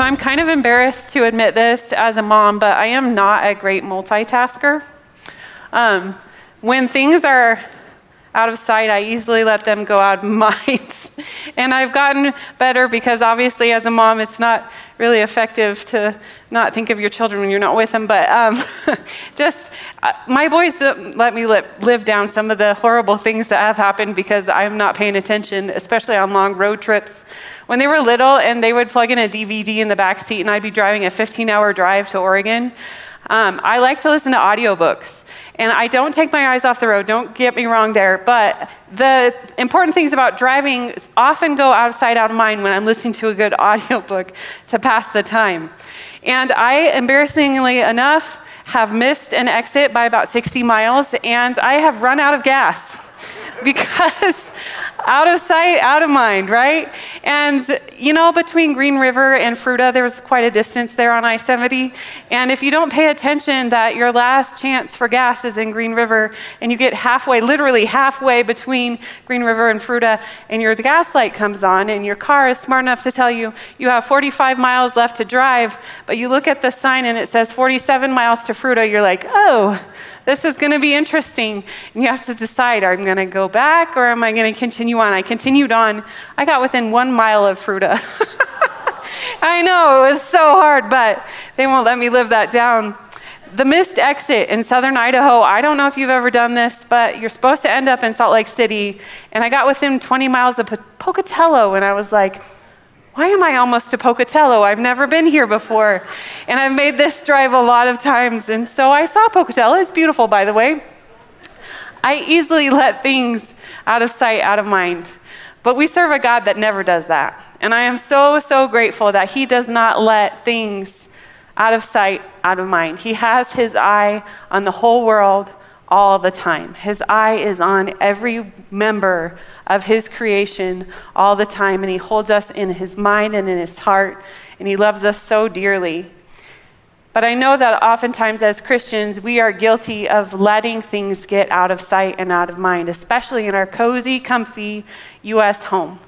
So I'm kind of embarrassed to admit this as a mom, but I am not a great multitasker. Um, when things are out of sight, I easily let them go out of mind. and I've gotten better because obviously, as a mom, it's not really effective to not think of your children when you're not with them. But um, just my boys don't let me live, down some of the horrible things that have happened because I'm not paying attention, especially on long road trips when they were little and they would plug in a DVD in the back seat and I'd be driving a 15 hour drive to Oregon, um, I like to listen to audiobooks. And I don't take my eyes off the road, don't get me wrong there, but the important things about driving often go out of sight, out of mind when I'm listening to a good audiobook to pass the time. And I, embarrassingly enough, have missed an exit by about 60 miles, and I have run out of gas because out of sight, out of mind, right? And you know, between Green River and Fruita, there's quite a distance there on I 70. And if you don't pay attention that your last chance for gas is in Green River, and you get halfway, literally halfway between Green River and Fruita, and your gas light comes on, and your car is smart enough to tell you you have 45 miles left to drive, but you look at the sign and it says 47 miles to Fruita, you're like, oh, this is going to be interesting. And you have to decide I'm going to go back or am I going to continue on? I continued on. I got within one mile of Fruita. I know, it was so hard, but they won't let me live that down. The missed exit in southern Idaho, I don't know if you've ever done this, but you're supposed to end up in Salt Lake City. And I got within 20 miles of Pocatello, and I was like, why am I almost to Pocatello? I've never been here before. And I've made this drive a lot of times. And so I saw Pocatello. It's beautiful, by the way. I easily let things out of sight, out of mind. But we serve a God that never does that. And I am so, so grateful that He does not let things out of sight, out of mind. He has His eye on the whole world all the time. His eye is on every member of His creation all the time, and He holds us in His mind and in His heart, and He loves us so dearly. But I know that oftentimes as Christians, we are guilty of letting things get out of sight and out of mind, especially in our cozy, comfy U.S. home,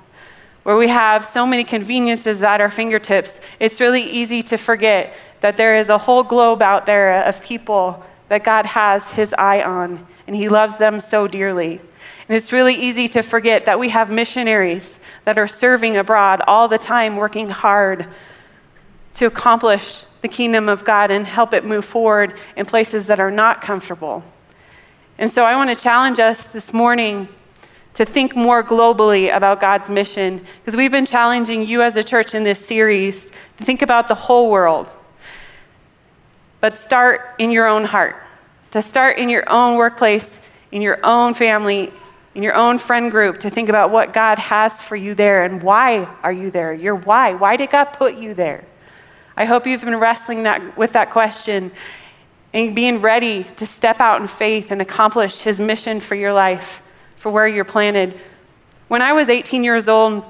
where we have so many conveniences at our fingertips. It's really easy to forget that there is a whole globe out there of people that God has his eye on, and he loves them so dearly. And it's really easy to forget that we have missionaries that are serving abroad all the time, working hard to accomplish the kingdom of God and help it move forward in places that are not comfortable. And so I want to challenge us this morning to think more globally about God's mission, because we've been challenging you as a church in this series to think about the whole world. But start in your own heart, to start in your own workplace, in your own family, in your own friend group, to think about what God has for you there and why are you there? Your why. Why did God put you there? I hope you've been wrestling that, with that question and being ready to step out in faith and accomplish His mission for your life, for where you're planted. When I was 18 years old,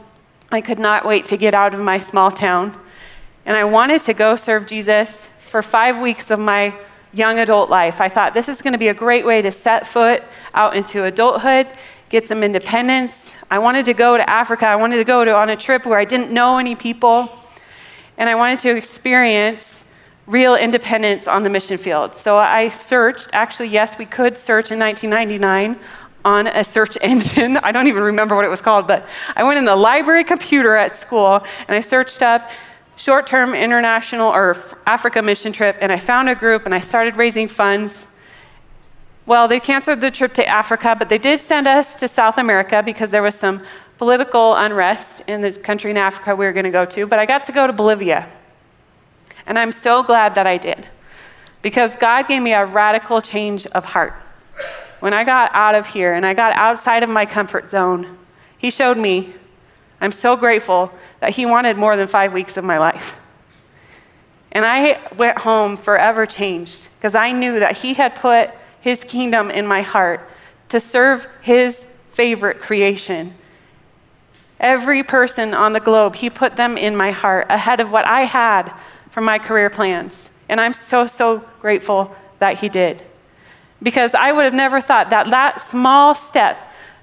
I could not wait to get out of my small town, and I wanted to go serve Jesus for five weeks of my young adult life. I thought this is going to be a great way to set foot out into adulthood, get some independence. I wanted to go to Africa. I wanted to go to, on a trip where I didn't know any people, and I wanted to experience real independence on the mission field. So I searched. Actually, yes, we could search in 1999 on a search engine. I don't even remember what it was called, but I went in the library computer at school and I searched up short term international or Africa mission trip, and I found a group and I started raising funds. Well, they canceled the trip to Africa, but they did send us to South America because there was some political unrest in the country in Africa we were going to go to. But I got to go to Bolivia. And I'm so glad that I did because God gave me a radical change of heart. When I got out of here and I got outside of my comfort zone, He showed me I'm so grateful that he wanted more than five weeks of my life. And I went home forever changed because I knew that He had put His kingdom in my heart to serve His favorite creation. Every person on the globe, He put them in my heart ahead of what I had for my career plans. And I'm so, so grateful that He did. Because I would have never thought that that small step,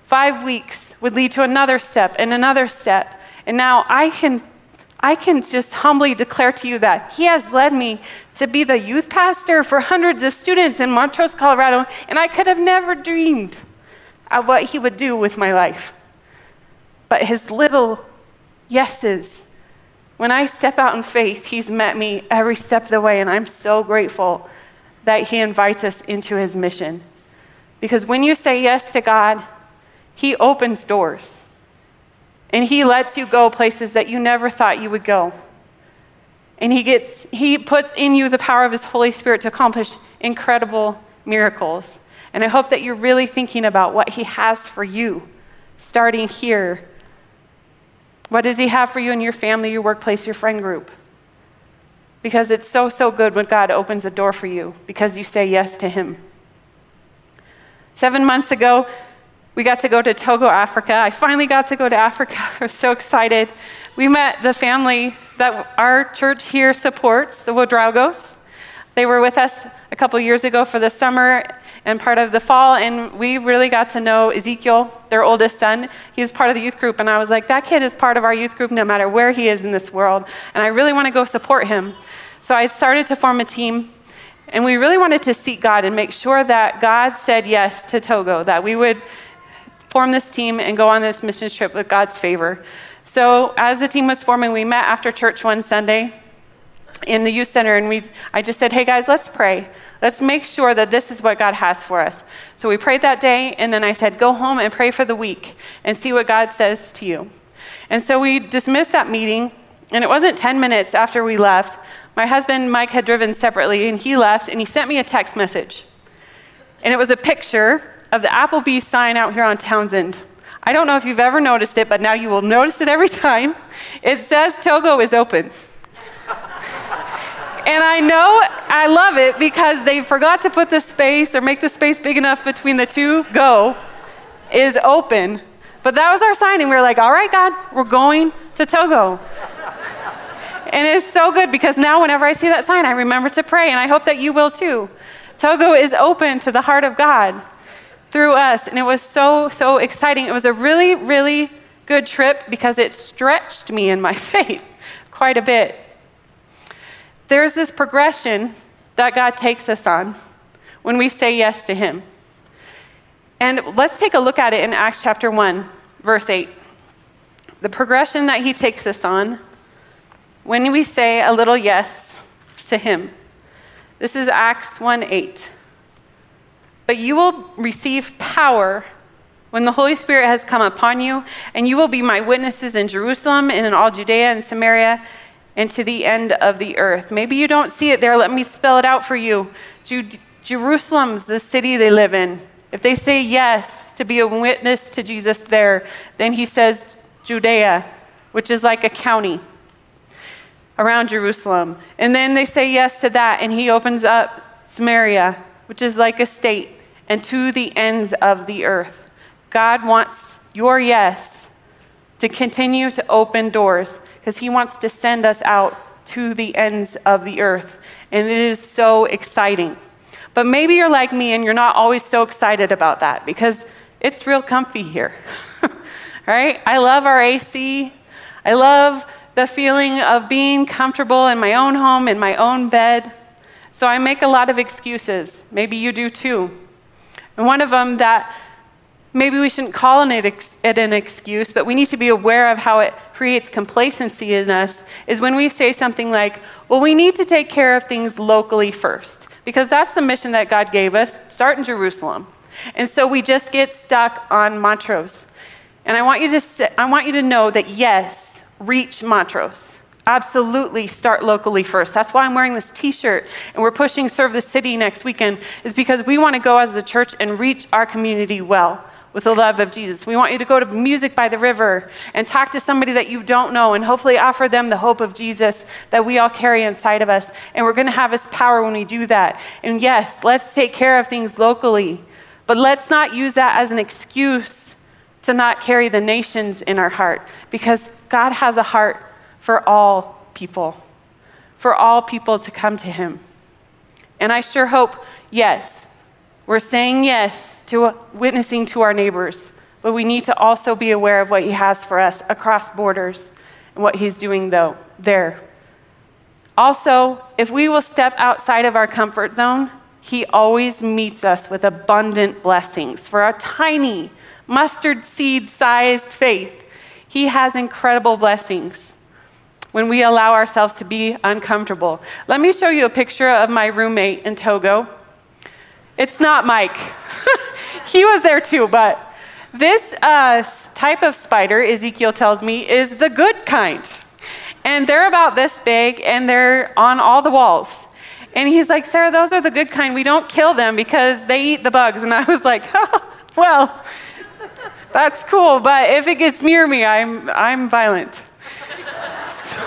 five weeks, would lead to another step and another step. And now I can I can just humbly declare to you that He has led me to be the youth pastor for hundreds of students in Montrose, Colorado, and I could have never dreamed of what He would do with my life. But His little yeses, when I step out in faith, He's met me every step of the way, and I'm so grateful that He invites us into His mission. Because when you say yes to God, He opens doors. And he lets you go places that you never thought you would go. And he, gets, he puts in you the power of his Holy Spirit to accomplish incredible miracles. And I hope that you're really thinking about what he has for you, starting here. What does he have for you in your family, your workplace, your friend group? Because it's so, so good when God opens a door for you because you say yes to him. Seven months ago, we got to go to Togo, Africa. I finally got to go to Africa. I was so excited. We met the family that our church here supports, the Ouedraogos. They were with us a couple years ago for the summer and part of the fall, and we really got to know Ezekiel, their oldest son. He was part of the youth group, and I was like, that kid is part of our youth group no matter where he is in this world, and I really want to go support him. So I started to form a team, and we really wanted to seek God and make sure that God said yes to Togo, that we would form this team and go on this mission trip with God's favor. So, as the team was forming, we met after church one Sunday in the youth center, and we, I just said, Hey guys, let's pray. Let's make sure that this is what God has for us. So, we prayed that day, and then I said, Go home and pray for the week and see what God says to you. And so, we dismissed that meeting, and it wasn't 10 minutes after we left. My husband, Mike, had driven separately, and he left, and he sent me a text message. And it was a picture of the Applebee's sign out here on Townsend. I don't know if you've ever noticed it, but now you will notice it every time. It says Togo is open. and I know I love it because they forgot to put the space or make the space big enough between the two go is open. But that was our sign, and we were like, all right, God, we're going to Togo. and it's so good because now, whenever I see that sign, I remember to pray, and I hope that you will too. Togo is open to the heart of God through us. And it was so, so exciting. It was a really, really good trip because it stretched me in my faith quite a bit. There's this progression that God takes us on when we say yes to Him. And let's take a look at it in Acts chapter 1, verse 8. The progression that He takes us on when we say a little yes to Him. This is Acts 1 8. But you will receive power when the Holy Spirit has come upon you, and you will be my witnesses in Jerusalem and in all Judea and Samaria and to the end of the earth. Maybe you don't see it there. Let me spell it out for you. Ju- Jerusalem's the city they live in. If they say yes to be a witness to Jesus there, then he says Judea, which is like a county around Jerusalem. And then they say yes to that, and he opens up Samaria, which is like a state and to the ends of the earth. God wants your yes to continue to open doors because He wants to send us out to the ends of the earth. And it is so exciting. But maybe you're like me and you're not always so excited about that because it's real comfy here. right? I love our AC. I love the feeling of being comfortable in my own home, in my own bed. So I make a lot of excuses. Maybe you do too. And one of them that maybe we shouldn't call it an excuse, but we need to be aware of how it creates complacency in us is when we say something like, well, we need to take care of things locally first, because that's the mission that God gave us start in Jerusalem. And so we just get stuck on Montrose. And I want you to, I want you to know that yes, reach Montrose. Absolutely start locally first. That's why I'm wearing this t shirt and we're pushing Serve the City next weekend, is because we want to go as a church and reach our community well. with the love of Jesus. We want you to go to Music by the River and talk to somebody that you don't know and hopefully offer them the hope of Jesus that we all carry inside of us. And we're going to have His power when we do that. And yes, let's take care of things locally, but let's not use that as an excuse to not carry the nations in our heart because God has a heart for all people, for all people to come to Him. And I sure hope, yes, we're saying yes to witnessing to our neighbors, but we need to also be aware of what He has for us across borders and what He's doing though there. Also, if we will step outside of our comfort zone, He always meets us with abundant blessings for a tiny mustard seed sized faith. He has incredible blessings when we allow ourselves to be uncomfortable. Let me show you a picture of my roommate in Togo. It's not Mike. he was there too, but this uh, type of spider, Ezekiel tells me, is the good kind. And they're about this big and they're on all the walls. And he's like, Sarah, those are the good kind. We don't kill them because they eat the bugs. And I was like, oh, well, that's cool, but if it gets near me, I'm, I'm violent.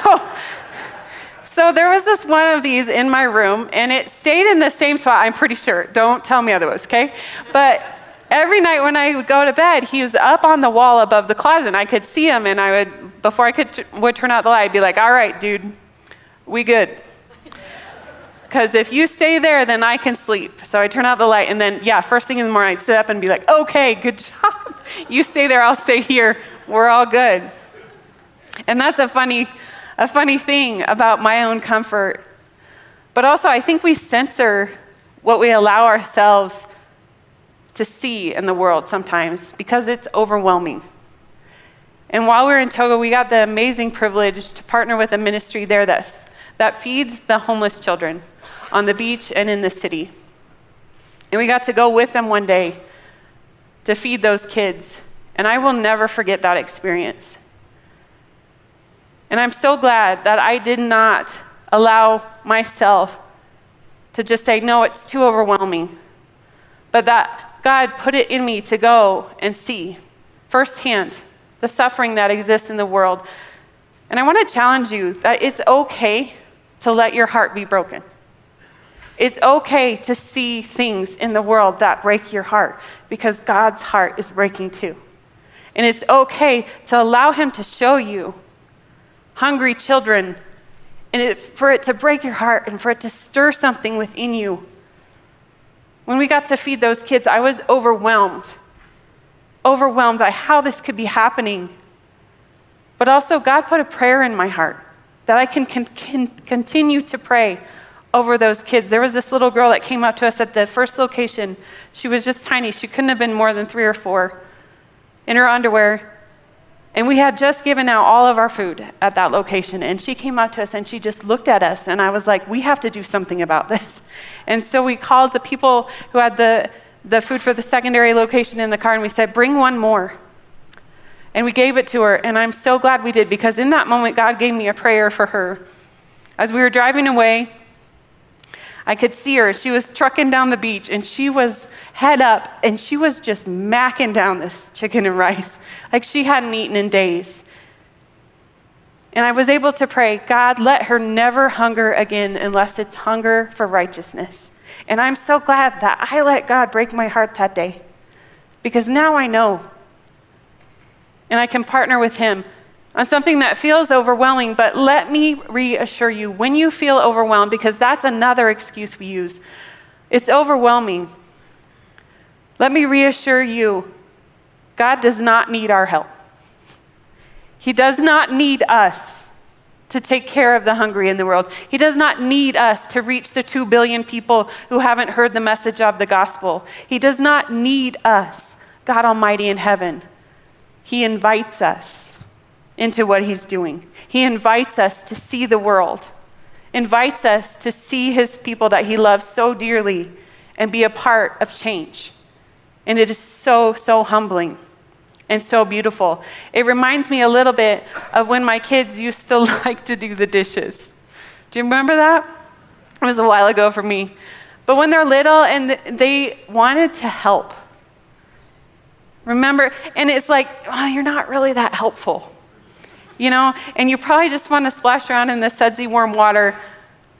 so, there was this one of these in my room, and it stayed in the same spot, I'm pretty sure. Don't tell me otherwise, okay? But every night when I would go to bed, he was up on the wall above the closet, and I could see him, and I would, before I could would turn out the light, I'd be like, all right, dude, we good. Because if you stay there, then I can sleep. So I turn out the light, and then, yeah, first thing in the morning, I'd sit up and be like, okay, good job. You stay there, I'll stay here. We're all good. And that's a funny, a funny thing about my own comfort. But also, I think we censor what we allow ourselves to see in the world sometimes because it's overwhelming. And while we were in Togo, we got the amazing privilege to partner with a ministry there that's, that feeds the homeless children on the beach and in the city. And we got to go with them one day to feed those kids. And I will never forget that experience. And I'm so glad that I did not allow myself to just say, no, it's too overwhelming. But that God put it in me to go and see firsthand the suffering that exists in the world. And I want to challenge you that it's okay to let your heart be broken. It's okay to see things in the world that break your heart because God's heart is breaking too. And it's okay to allow Him to show you hungry children, and it, for it to break your heart and for it to stir something within you. When we got to feed those kids, I was overwhelmed, overwhelmed by how this could be happening. But also, God put a prayer in my heart that I can, can, can continue to pray over those kids. There was this little girl that came up to us at the first location. She was just tiny. She couldn't have been more than three or four in her underwear. And we had just given out all of our food at that location. And she came up to us and she just looked at us. And I was like, we have to do something about this. And so we called the people who had the, the food for the secondary location in the car and we said, bring one more. And we gave it to her. And I'm so glad we did because in that moment, God gave me a prayer for her. As we were driving away, I could see her. She was trucking down the beach and she was head up and she was just macking down this chicken and rice like she hadn't eaten in days. And I was able to pray, God, let her never hunger again unless it's hunger for righteousness. And I'm so glad that I let God break my heart that day because now I know. And I can partner with Him on something that feels overwhelming, but let me reassure you when you feel overwhelmed, because that's another excuse we use, it's overwhelming. Let me reassure you God does not need our help. He does not need us to take care of the hungry in the world. He does not need us to reach the 2 billion people who haven't heard the message of the gospel. He does not need us, God Almighty in heaven. He invites us into what He's doing. He invites us to see the world, invites us to see His people that He loves so dearly and be a part of change. And it is so, so humbling and so beautiful. It reminds me a little bit of when my kids used to like to do the dishes. Do you remember that? It was a while ago for me. But when they're little and they wanted to help, Remember, and it's like, oh, you're not really that helpful. You know, and you probably just want to splash around in the sudsy warm water.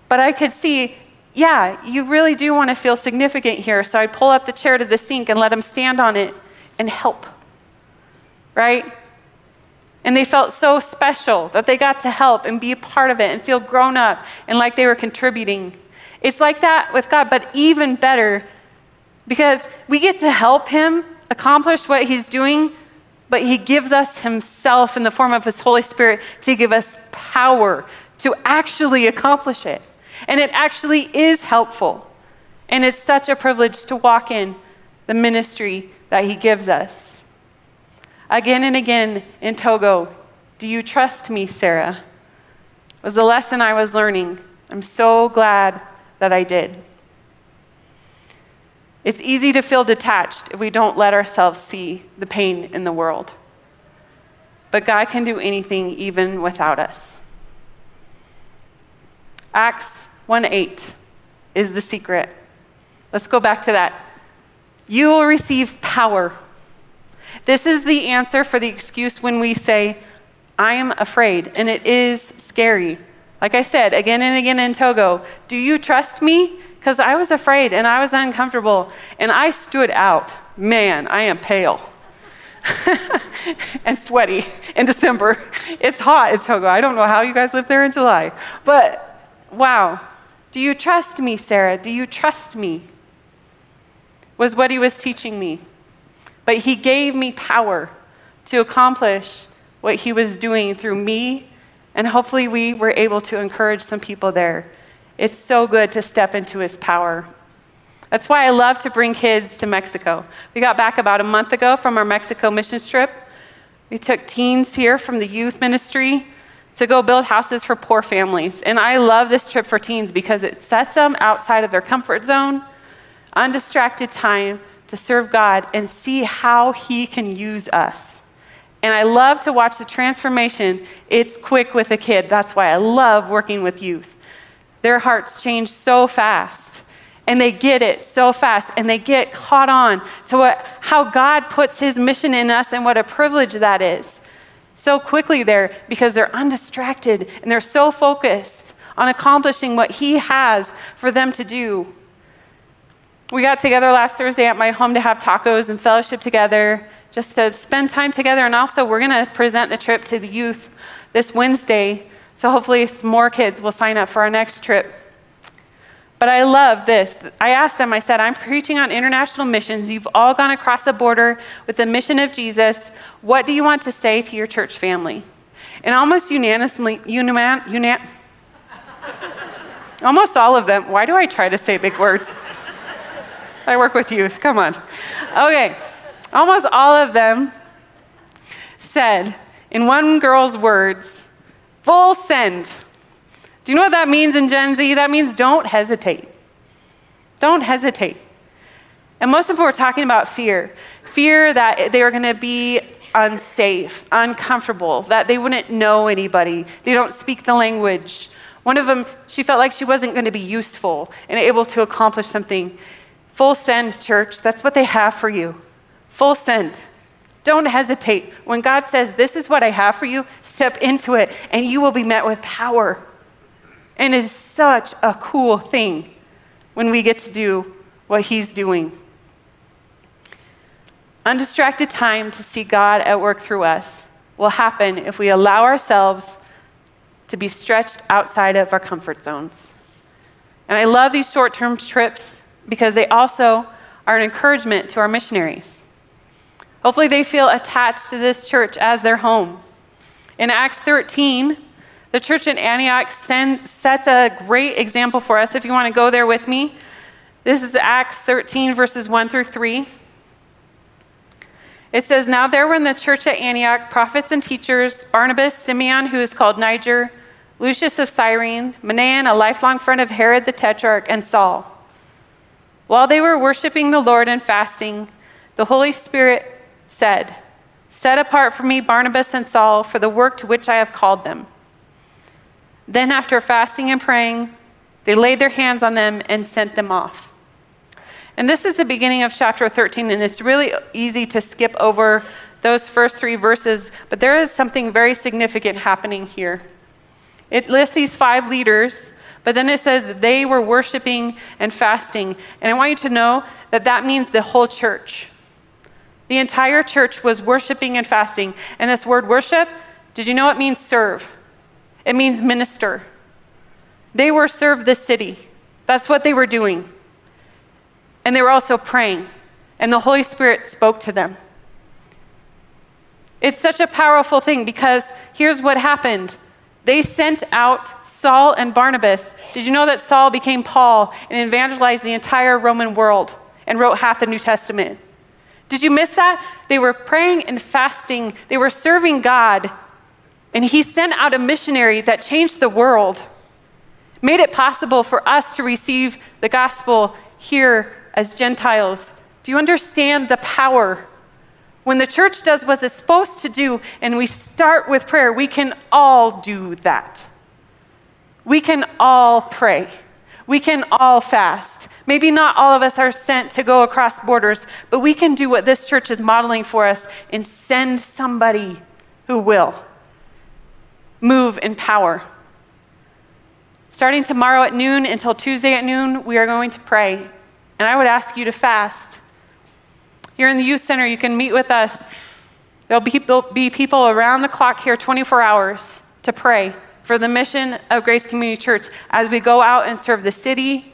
But I could see, yeah, you really do want to feel significant here. So I'd pull up the chair to the sink and let him stand on it and help. Right? And they felt so special that they got to help and be a part of it and feel grown up and like they were contributing. It's like that with God, but even better because we get to help Him accomplish what He's doing, but He gives us Himself in the form of His Holy Spirit to give us power to actually accomplish it. And it actually is helpful. And it's such a privilege to walk in the ministry that He gives us. Again and again in Togo, do you trust me, Sarah? was the lesson I was learning. I'm so glad that I did. It's easy to feel detached if we don't let ourselves see the pain in the world. But God can do anything even without us. Acts 1 8 is the secret. Let's go back to that. You will receive power. This is the answer for the excuse when we say, I am afraid, and it is scary. Like I said again and again in Togo, do you trust me? Because I was afraid and I was uncomfortable and I stood out. Man, I am pale and sweaty in December. It's hot in Togo. I don't know how you guys live there in July. But wow, do you trust me, Sarah? Do you trust me? Was what he was teaching me. But he gave me power to accomplish what he was doing through me and hopefully, we were able to encourage some people there. It's so good to step into his power. That's why I love to bring kids to Mexico. We got back about a month ago from our Mexico mission trip. We took teens here from the youth ministry to go build houses for poor families. And I love this trip for teens because it sets them outside of their comfort zone, undistracted time to serve God and see how He can use us. And I love to watch the transformation. It's quick with a kid. That's why I love working with youth. Their hearts change so fast. And they get it so fast and they get caught on to what, how God puts his mission in us and what a privilege that is. So quickly there because they're undistracted and they're so focused on accomplishing what he has for them to do. We got together last Thursday at my home to have tacos and fellowship together just to spend time together. And also, we're going to present the trip to the youth this Wednesday. So hopefully, some more kids will sign up for our next trip. But I love this. I asked them, I said, I'm preaching on international missions. You've all gone across the border with the mission of Jesus. What do you want to say to your church family? And almost unanimously, unan, unan, almost all of them, why do I try to say big words? I work with youth, come on. Okay almost all of them said, in one girl's words, full send. Do you know what that means in Gen Z? That means don't hesitate. Don't hesitate. And most of them were talking about fear fear that they are going to be unsafe, uncomfortable, that they wouldn't know anybody, they don't speak the language. One of them, she felt like she wasn't going to be useful and able to accomplish something. Full send, church, that's what they have for you full send. Don't hesitate. When God says, This is what I have for you, step into it and you will be met with power. And it is such a cool thing when we get to do what He's doing. Undistracted time to see God at work through us will happen if we allow ourselves to be stretched outside of our comfort zones. And I love these short term trips because they also are an encouragement to our missionaries. Hopefully, they feel attached to this church as their home. In Acts 13, the church in Antioch send, sets a great example for us. If you want to go there with me, this is Acts 13, verses 1 through 3. It says, Now there were in the church at Antioch prophets and teachers Barnabas, Simeon, who is called Niger, Lucius of Cyrene, Manaen, a lifelong friend of Herod the Tetrarch, and Saul. While they were worshiping the Lord and fasting, the Holy Spirit said, Set apart for me Barnabas and Saul for the work to which I have called them. Then, after fasting and praying, they laid their hands on them and sent them off. And this is the beginning of chapter 13, and it's really easy to skip over those first three verses, but there is something very significant happening here. It lists these five leaders, but then it says that they were worshiping and fasting. And I want you to know that that means the whole church. The entire church was worshiping and fasting. And this word worship, did you know it means serve? It means minister. They were serve the city. That's what they were doing. And they were also praying. And the Holy Spirit spoke to them. It's such a powerful thing because here's what happened they sent out Saul and Barnabas. Did you know that Saul became Paul and evangelized the entire Roman world and wrote half the New Testament? Did you miss that? They were praying and fasting, they were serving God, and He sent out a missionary that changed the world, made it possible for us to receive the gospel here as Gentiles. Do you understand the power when the church does what it's supposed to do and we start with prayer, we can all do that. We can all pray. We can all fast. Maybe not all of us are sent to go across borders, but we can do what this church is modeling for us and send somebody who will move in power. Starting tomorrow at noon until Tuesday at noon, we are going to pray. And I would ask you to fast. Here in the youth center, you can meet with us. There'll be, there'll be people around the clock here 24 hours to pray for the mission of Grace Community Church as we go out and serve the city.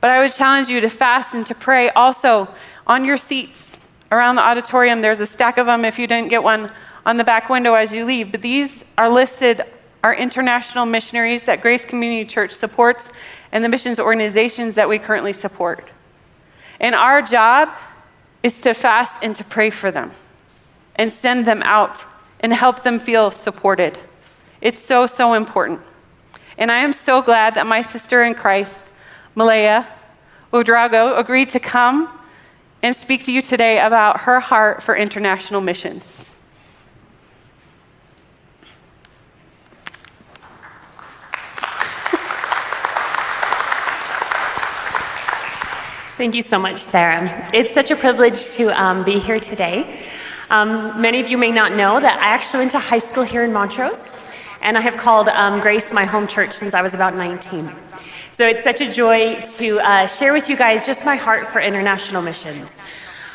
But I would challenge you to fast and to pray also on your seats around the auditorium. There's a stack of them if you didn't get one on the back window as you leave. But these are listed, our international missionaries that Grace Community Church supports and the missions organizations that we currently support. And our job is to fast and to pray for them and send them out and help them feel supported. It's so, so important. And I am so glad that my sister in Christ, Malaya Ouedraogo, agreed to come and speak to you today about her heart for international missions. Thank you so much, Sarah. It's such a privilege to um, be here today. Um, many of you may not know that I actually went to high school here in Montrose, and I have called um, Grace my home church since I was about 19. So it's such a joy to uh, share with you guys just my heart for international missions.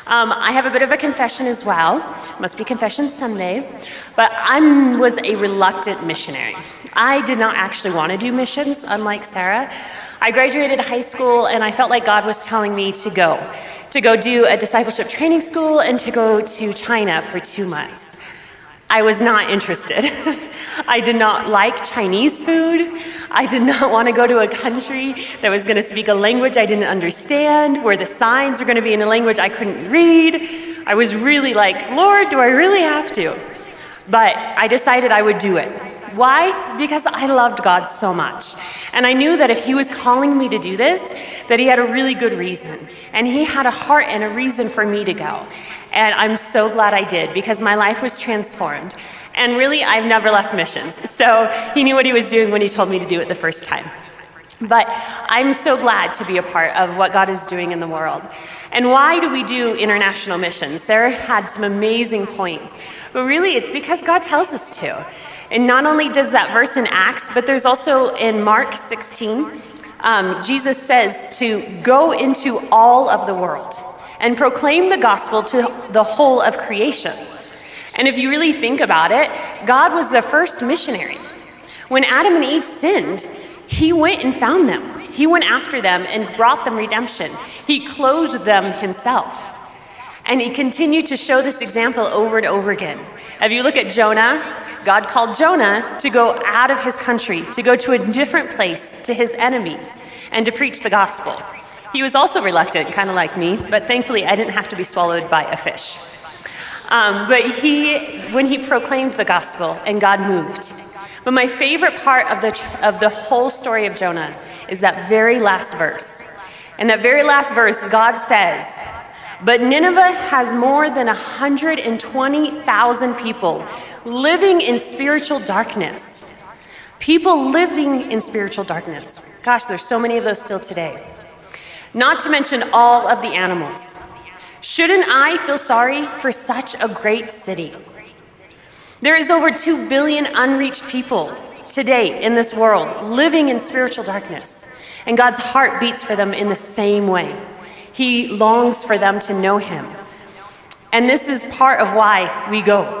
Um, I have a bit of a confession as well. Must be Confession Sunday. But I was a reluctant missionary. I did not actually want to do missions, unlike Sarah. I graduated high school and I felt like God was telling me to go, to go do a discipleship training school and to go to China for two months. I was not interested. I did not like Chinese food. I did not want to go to a country that was going to speak a language I didn't understand, where the signs were going to be in a language I couldn't read. I was really like, Lord, do I really have to? But I decided I would do it. Why? Because I loved God so much. And I knew that if He was calling me to do this, that He had a really good reason. And He had a heart and a reason for me to go. And I'm so glad I did because my life was transformed. And really, I've never left missions. So He knew what He was doing when He told me to do it the first time. But I'm so glad to be a part of what God is doing in the world. And why do we do international missions? Sarah had some amazing points. But really, it's because God tells us to. And not only does that verse in Acts, but there's also in Mark 16, um, Jesus says to go into all of the world and proclaim the gospel to the whole of creation. And if you really think about it, God was the first missionary. When Adam and Eve sinned, he went and found them. He went after them and brought them redemption. He clothed them himself. And he continued to show this example over and over again. If you look at Jonah, God called Jonah to go out of his country, to go to a different place, to his enemies, and to preach the gospel. He was also reluctant, kind of like me, but thankfully I didn't have to be swallowed by a fish. Um, but he, when he proclaimed the gospel, and God moved. But my favorite part of the, of the whole story of Jonah is that very last verse. In that very last verse, God says, But Nineveh has more than 120,000 people living in spiritual darkness. People living in spiritual darkness. Gosh, there's so many of those still today. not to mention all of the animals. Shouldn't I feel sorry for such a great city? There is over 2 billion unreached people today in this world living in spiritual darkness, and God's heart beats for them in the same way. He longs for them to know Him. And this is part of why we go.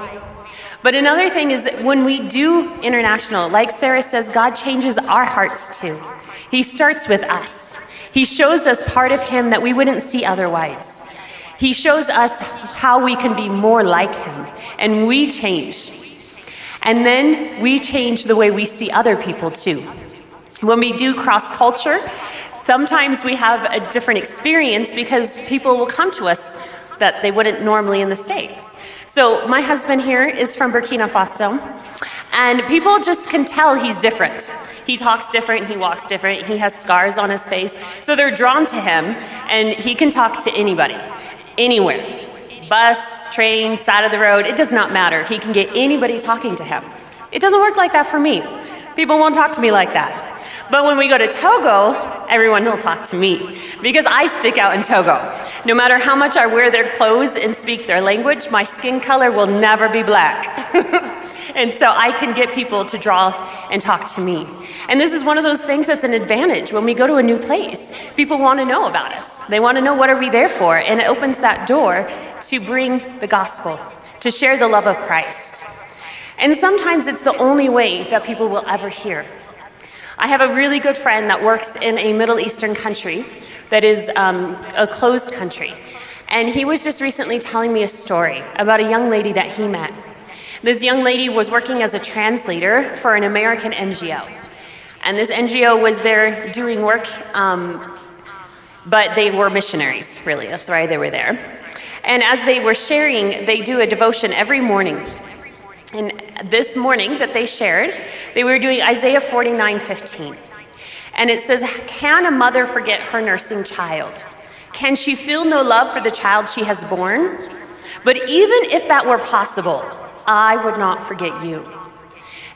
But another thing is when we do international, like Sarah says, God changes our hearts too. He starts with us. He shows us part of Him that we wouldn't see otherwise. He shows us how we can be more like Him, and we change. And then we change the way we see other people too. When we do cross culture, sometimes we have a different experience because people will come to us that they wouldn't normally in the States. So, my husband here is from Burkina Faso, and people just can tell he's different. He talks different, he walks different, he has scars on his face. So, they're drawn to him, and he can talk to anybody, anywhere. Bus, train, side of the road, it does not matter. He can get anybody talking to him. It doesn't work like that for me. People won't talk to me like that. But when we go to Togo, everyone will talk to me because I stick out in Togo. No matter how much I wear their clothes and speak their language, my skin color will never be black. and so I can get people to draw and talk to me. And this is one of those things that's an advantage when we go to a new place. People want to know about us. They want to know what are we there for, and it opens that door to bring the gospel, to share the love of Christ. And sometimes it's the only way that people will ever hear. I have a really good friend that works in a Middle Eastern country that is um, a closed country. And he was just recently telling me a story about a young lady that he met. This young lady was working as a translator for an American NGO. And this NGO was there doing work, um, but they were missionaries, really. That's why they were there. And as they were sharing, they do a devotion every morning. And this morning that they shared, they were doing Isaiah 49 15. And it says, Can a mother forget her nursing child? Can she feel no love for the child she has born? But even if that were possible, I would not forget you.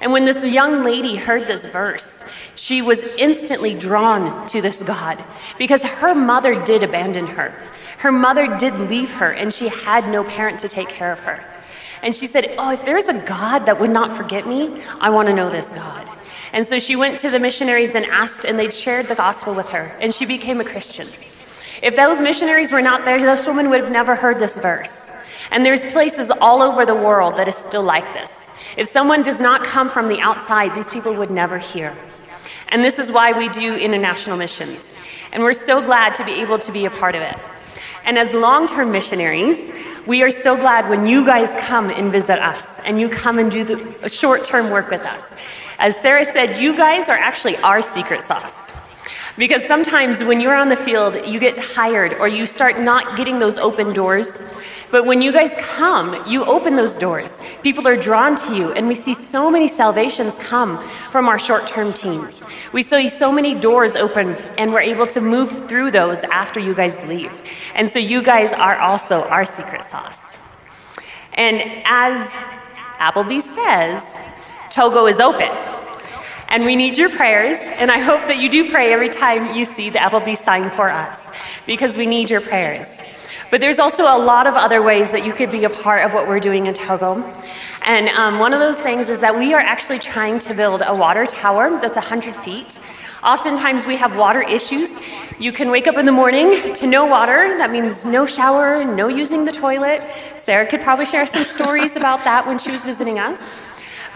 And when this young lady heard this verse, she was instantly drawn to this God because her mother did abandon her. Her mother did leave her, and she had no parent to take care of her. And she said, Oh, if there's a God that would not forget me, I want to know this God. And so she went to the missionaries and asked, and they shared the gospel with her, and she became a Christian. If those missionaries were not there, this woman would have never heard this verse. And there's places all over the world that is still like this. If someone does not come from the outside, these people would never hear. And this is why we do international missions. And we're so glad to be able to be a part of it. And as long term missionaries, we are so glad when you guys come and visit us and you come and do the short term work with us. As Sarah said, you guys are actually our secret sauce. Because sometimes when you're on the field, you get tired or you start not getting those open doors. But when you guys come, you open those doors. People are drawn to you, and we see so many salvations come from our short term teams. We see so many doors open, and we're able to move through those after you guys leave. And so you guys are also our secret sauce. And as Applebee says, Togo is open. And we need your prayers, and I hope that you do pray every time you see the Applebee sign for us, because we need your prayers. But there's also a lot of other ways that you could be a part of what we're doing in Togo. And um, one of those things is that we are actually trying to build a water tower that's 100 feet. Oftentimes we have water issues. You can wake up in the morning to no water. That means no shower, no using the toilet. Sarah could probably share some stories about that when she was visiting us.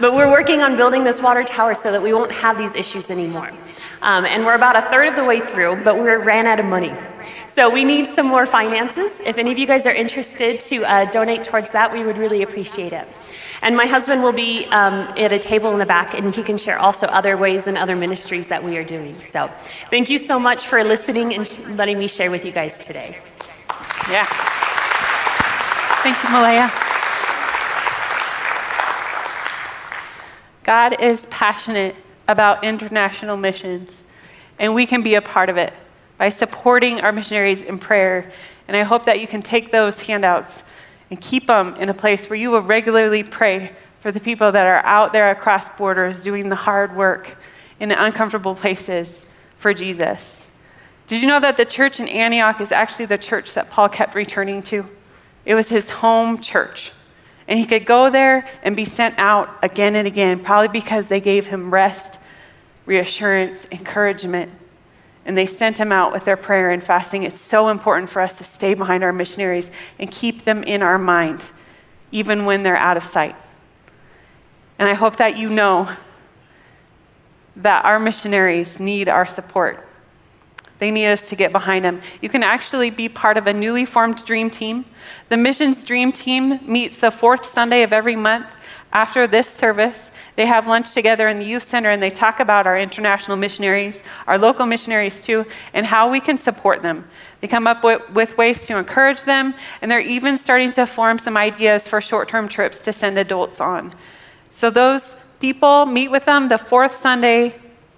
But we're working on building this water tower so that we won't have these issues anymore. Um, and we're about a third of the way through, but we ran out of money. So we need some more finances. If any of you guys are interested to uh, donate towards that, we would really appreciate it. And my husband will be um, at a table in the back, and he can share also other ways and other ministries that we are doing. So thank you so much for listening and letting me share with you guys today. Yeah. Thank you, Malaya. God is passionate about international missions, and we can be a part of it by supporting our missionaries in prayer. And I hope that you can take those handouts and keep them in a place where you will regularly pray for the people that are out there across borders doing the hard work in uncomfortable places for Jesus. Did you know that the church in Antioch is actually the church that Paul kept returning to? It was his home church. And he could go there and be sent out again and again, probably because they gave him rest, reassurance, encouragement. And they sent him out with their prayer and fasting. It's so important for us to stay behind our missionaries and keep them in our mind, even when they're out of sight. And I hope that you know that our missionaries need our support. They need us to get behind them. You can actually be part of a newly formed dream team. The missions dream team meets the fourth Sunday of every month after this service. They have lunch together in the youth center and they talk about our international missionaries, our local missionaries too, and how we can support them. They come up with, with ways to encourage them, and they're even starting to form some ideas for short term trips to send adults on. So those people meet with them the fourth Sunday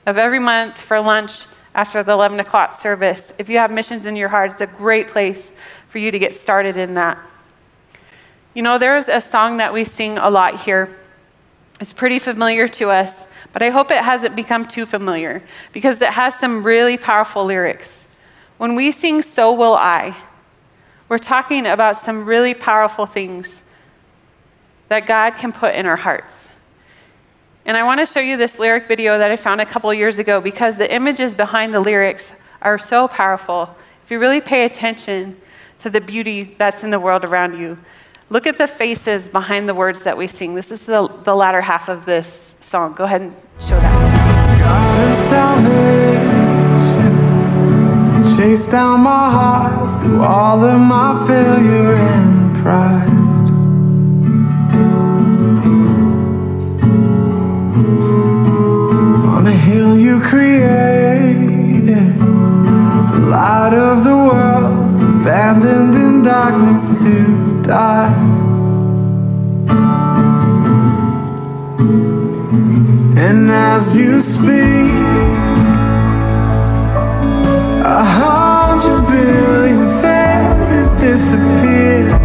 of every month for lunch after the 11 o'clock service. If you have missions in your heart, it's a great place for you to get started in that. You know, there's a song that we sing a lot here. It's pretty familiar to us, but I hope it hasn't become too familiar because it has some really powerful lyrics. When we sing So Will I, we're talking about some really powerful things that God can put in our hearts. And I want to show you this lyric video that I found a couple years ago because the images behind the lyrics are so powerful. If you really pay attention to the beauty that's in the world around you, look at the faces behind the words that we sing. This is the, the latter half of this song. Go ahead and show that. Chase down my heart through all of my failure and pride. Created, light of the world, abandoned in darkness to die. And as you speak, a hundred billion feathers disappear.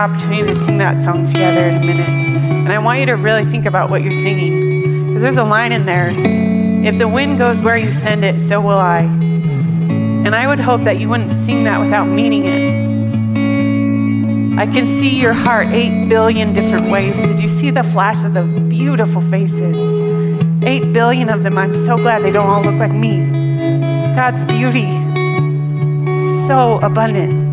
Opportunity to sing that song together in a minute. And I want you to really think about what you're singing. Because there's a line in there If the wind goes where you send it, so will I. And I would hope that you wouldn't sing that without meaning it. I can see your heart eight billion different ways. Did you see the flash of those beautiful faces? Eight billion of them. I'm so glad they don't all look like me. God's beauty, so abundant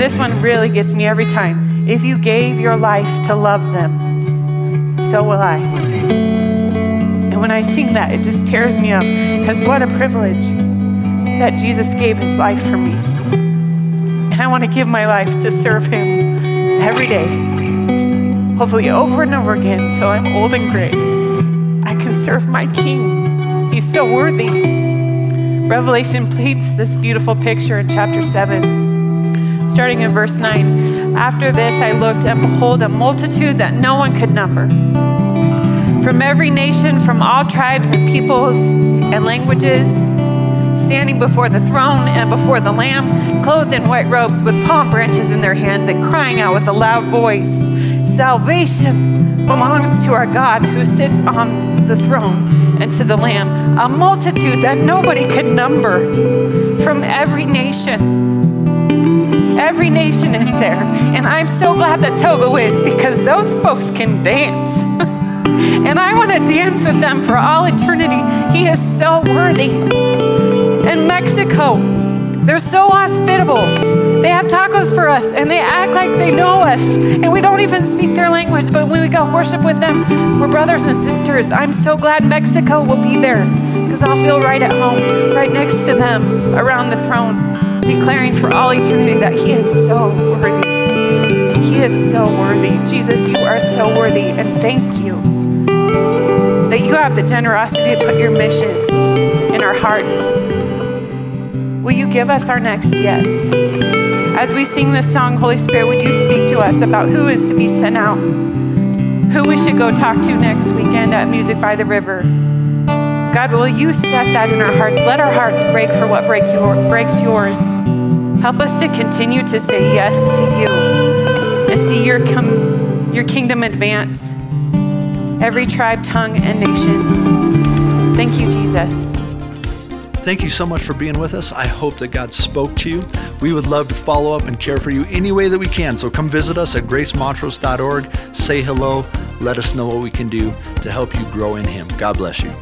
this one really gets me every time. If you gave your life to love them, so will I. And when I sing that, it just tears me up because what a privilege that Jesus gave his life for me. And I want to give my life to serve him every day, hopefully over and over again until I'm old and gray. I can serve my King. He's so worthy. Revelation paints this beautiful picture in chapter 7 starting in verse 9. After this, I looked, and behold, a multitude that no one could number, from every nation, from all tribes and peoples and languages, standing before the throne and before the Lamb, clothed in white robes with palm branches in their hands and crying out with a loud voice Salvation belongs to our God who sits on the throne and to the Lamb. A multitude that nobody can number from every nation. Every nation is there. And I'm so glad that Togo is because those folks can dance. and I want to dance with them for all eternity. He is so worthy. In Mexico, they're so hospitable. They have tacos for us and they act like they know us. And we don't even speak their language, but when we go worship with them, we're brothers and sisters. I'm so glad Mexico will be there because I'll feel right at home, right next to them around the throne, declaring for all eternity that He is so worthy. He is so worthy. Jesus, you are so worthy. And thank you that you have the generosity to put your mission in our hearts. Will you give us our next yes? As we sing this song, Holy Spirit, would you speak to us about who is to be sent out? Who we should go talk to next weekend at Music by the River? God, will you set that in our hearts? Let our hearts break for what break your, breaks yours. Help us to continue to say yes to you and see your, com- your kingdom advance every tribe, tongue, and nation. Thank you, Jesus. Thank you so much for being with us. I hope that God spoke to you. We would love to follow up and care for you any way that we can. So come visit us at gracemontrose.org, say hello, let us know what we can do to help you grow in Him. God bless you.